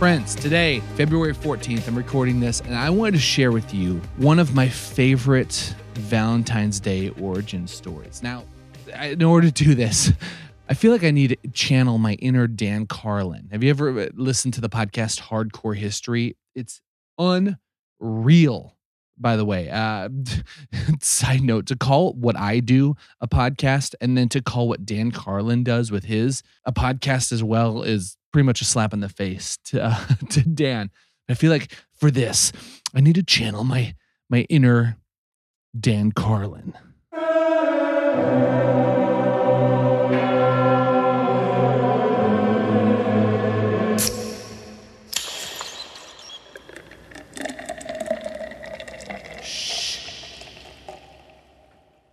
Friends, today, February 14th, I'm recording this and I wanted to share with you one of my favorite Valentine's Day origin stories. Now, in order to do this, I feel like I need to channel my inner Dan Carlin. Have you ever uh, listened to the podcast Hardcore History? It's unreal by the way. Uh, side note to call what I do a podcast and then to call what Dan Carlin does with his a podcast as well is pretty much a slap in the face to, uh, to Dan. I feel like for this, I need to channel my my inner Dan Carlin.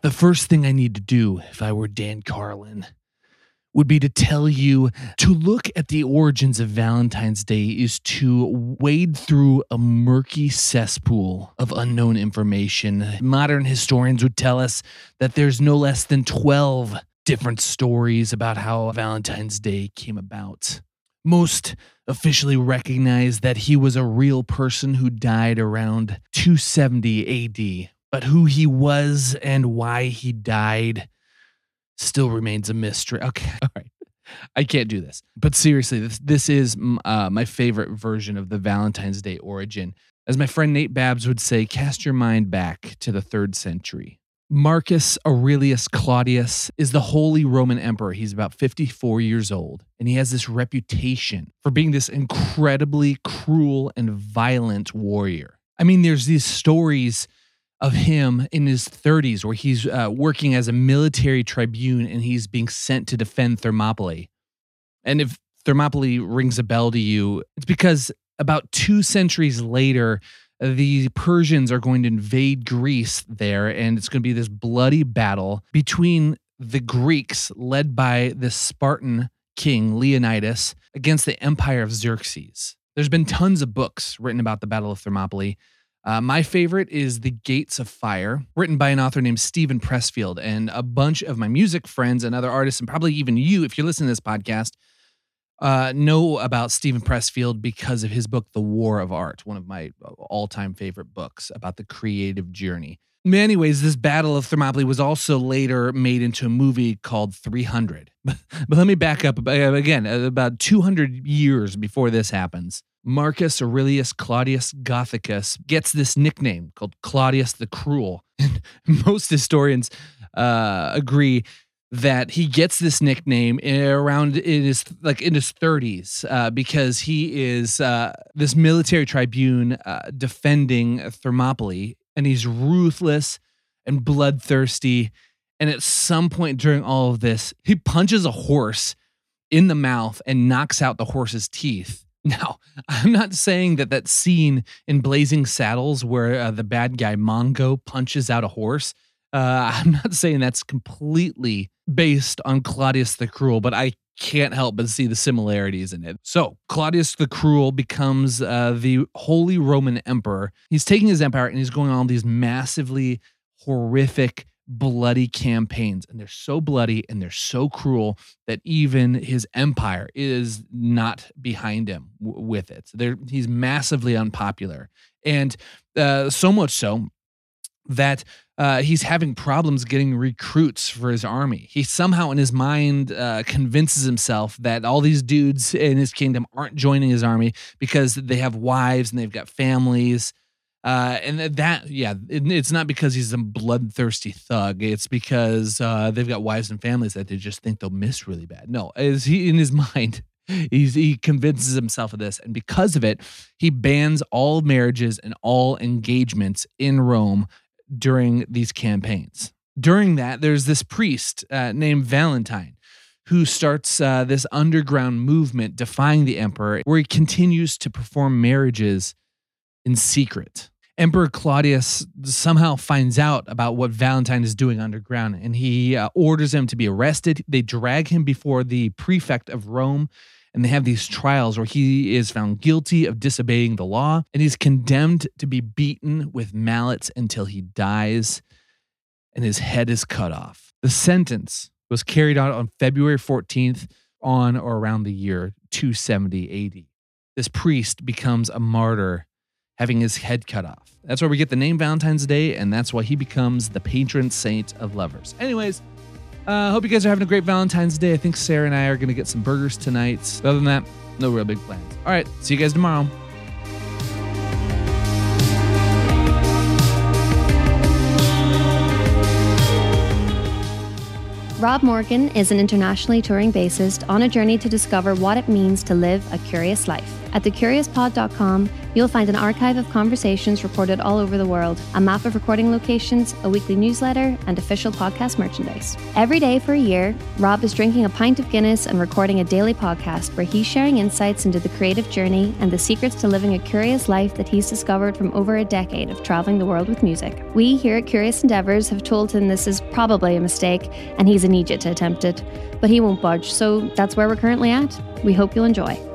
The first thing I need to do if I were Dan Carlin would be to tell you to look at the origins of Valentine's Day is to wade through a murky cesspool of unknown information. Modern historians would tell us that there's no less than 12 different stories about how Valentine's Day came about. Most officially recognize that he was a real person who died around 270 AD but who he was and why he died still remains a mystery. Okay, all right. I can't do this. But seriously, this this is uh, my favorite version of the Valentine's Day origin. As my friend Nate Babs would say, cast your mind back to the third century. Marcus Aurelius Claudius is the Holy Roman Emperor. He's about 54 years old, and he has this reputation for being this incredibly cruel and violent warrior. I mean, there's these stories of him in his 30s where he's uh, working as a military tribune and he's being sent to defend Thermopylae. And if Thermopylae rings a bell to you, it's because about two centuries later, the Persians are going to invade Greece there, and it's going to be this bloody battle between the Greeks, led by the Spartan king Leonidas, against the empire of Xerxes. There's been tons of books written about the Battle of Thermopylae. Uh, my favorite is The Gates of Fire, written by an author named Steven Pressfield. And a bunch of my music friends and other artists, and probably even you, if you're listening to this podcast, uh, know about Steven Pressfield because of his book, The War of Art, one of my uh, all time favorite books about the creative journey. In many ways, this Battle of Thermopylae was also later made into a movie called 300. but let me back up uh, again, about 200 years before this happens. Marcus Aurelius Claudius Gothicus gets this nickname called Claudius the Cruel. And most historians uh, agree that he gets this nickname around in his like in his 30s uh, because he is uh, this military tribune uh, defending Thermopylae and he's ruthless and bloodthirsty and at some point during all of this he punches a horse in the mouth and knocks out the horse's teeth now, I'm not saying that that scene in Blazing Saddles where uh, the bad guy Mongo punches out a horse, uh, I'm not saying that's completely based on Claudius the Cruel, but I can't help but see the similarities in it. So, Claudius the Cruel becomes uh, the Holy Roman Emperor. He's taking his empire and he's going on these massively horrific bloody campaigns and they're so bloody and they're so cruel that even his empire is not behind him w- with it. So he's massively unpopular. And uh, so much so that uh, he's having problems getting recruits for his army. He somehow, in his mind, uh, convinces himself that all these dudes in his kingdom aren't joining his army because they have wives and they've got families uh, and that, yeah, it, it's not because he's a bloodthirsty thug. It's because uh, they've got wives and families that they just think they'll miss really bad. No, is he in his mind? He's, he convinces himself of this, and because of it, he bans all marriages and all engagements in Rome during these campaigns. During that, there's this priest uh, named Valentine who starts uh, this underground movement defying the emperor, where he continues to perform marriages in secret. Emperor Claudius somehow finds out about what Valentine is doing underground and he uh, orders him to be arrested. They drag him before the prefect of Rome and they have these trials where he is found guilty of disobeying the law and he's condemned to be beaten with mallets until he dies and his head is cut off. The sentence was carried out on February 14th on or around the year 270 AD. this priest becomes a martyr, having his head cut off. That's where we get the name Valentine's Day, and that's why he becomes the patron saint of lovers. Anyways, I uh, hope you guys are having a great Valentine's Day. I think Sarah and I are going to get some burgers tonight. Other than that, no real big plans. All right, see you guys tomorrow. Rob Morgan is an internationally touring bassist on a journey to discover what it means to live a curious life. At thecuriouspod.com, you'll find an archive of conversations recorded all over the world, a map of recording locations, a weekly newsletter, and official podcast merchandise. Every day for a year, Rob is drinking a pint of Guinness and recording a daily podcast where he's sharing insights into the creative journey and the secrets to living a curious life that he's discovered from over a decade of traveling the world with music. We here at Curious Endeavors have told him this is probably a mistake and he's idiot to attempt it, but he won't budge, so that's where we're currently at. We hope you'll enjoy.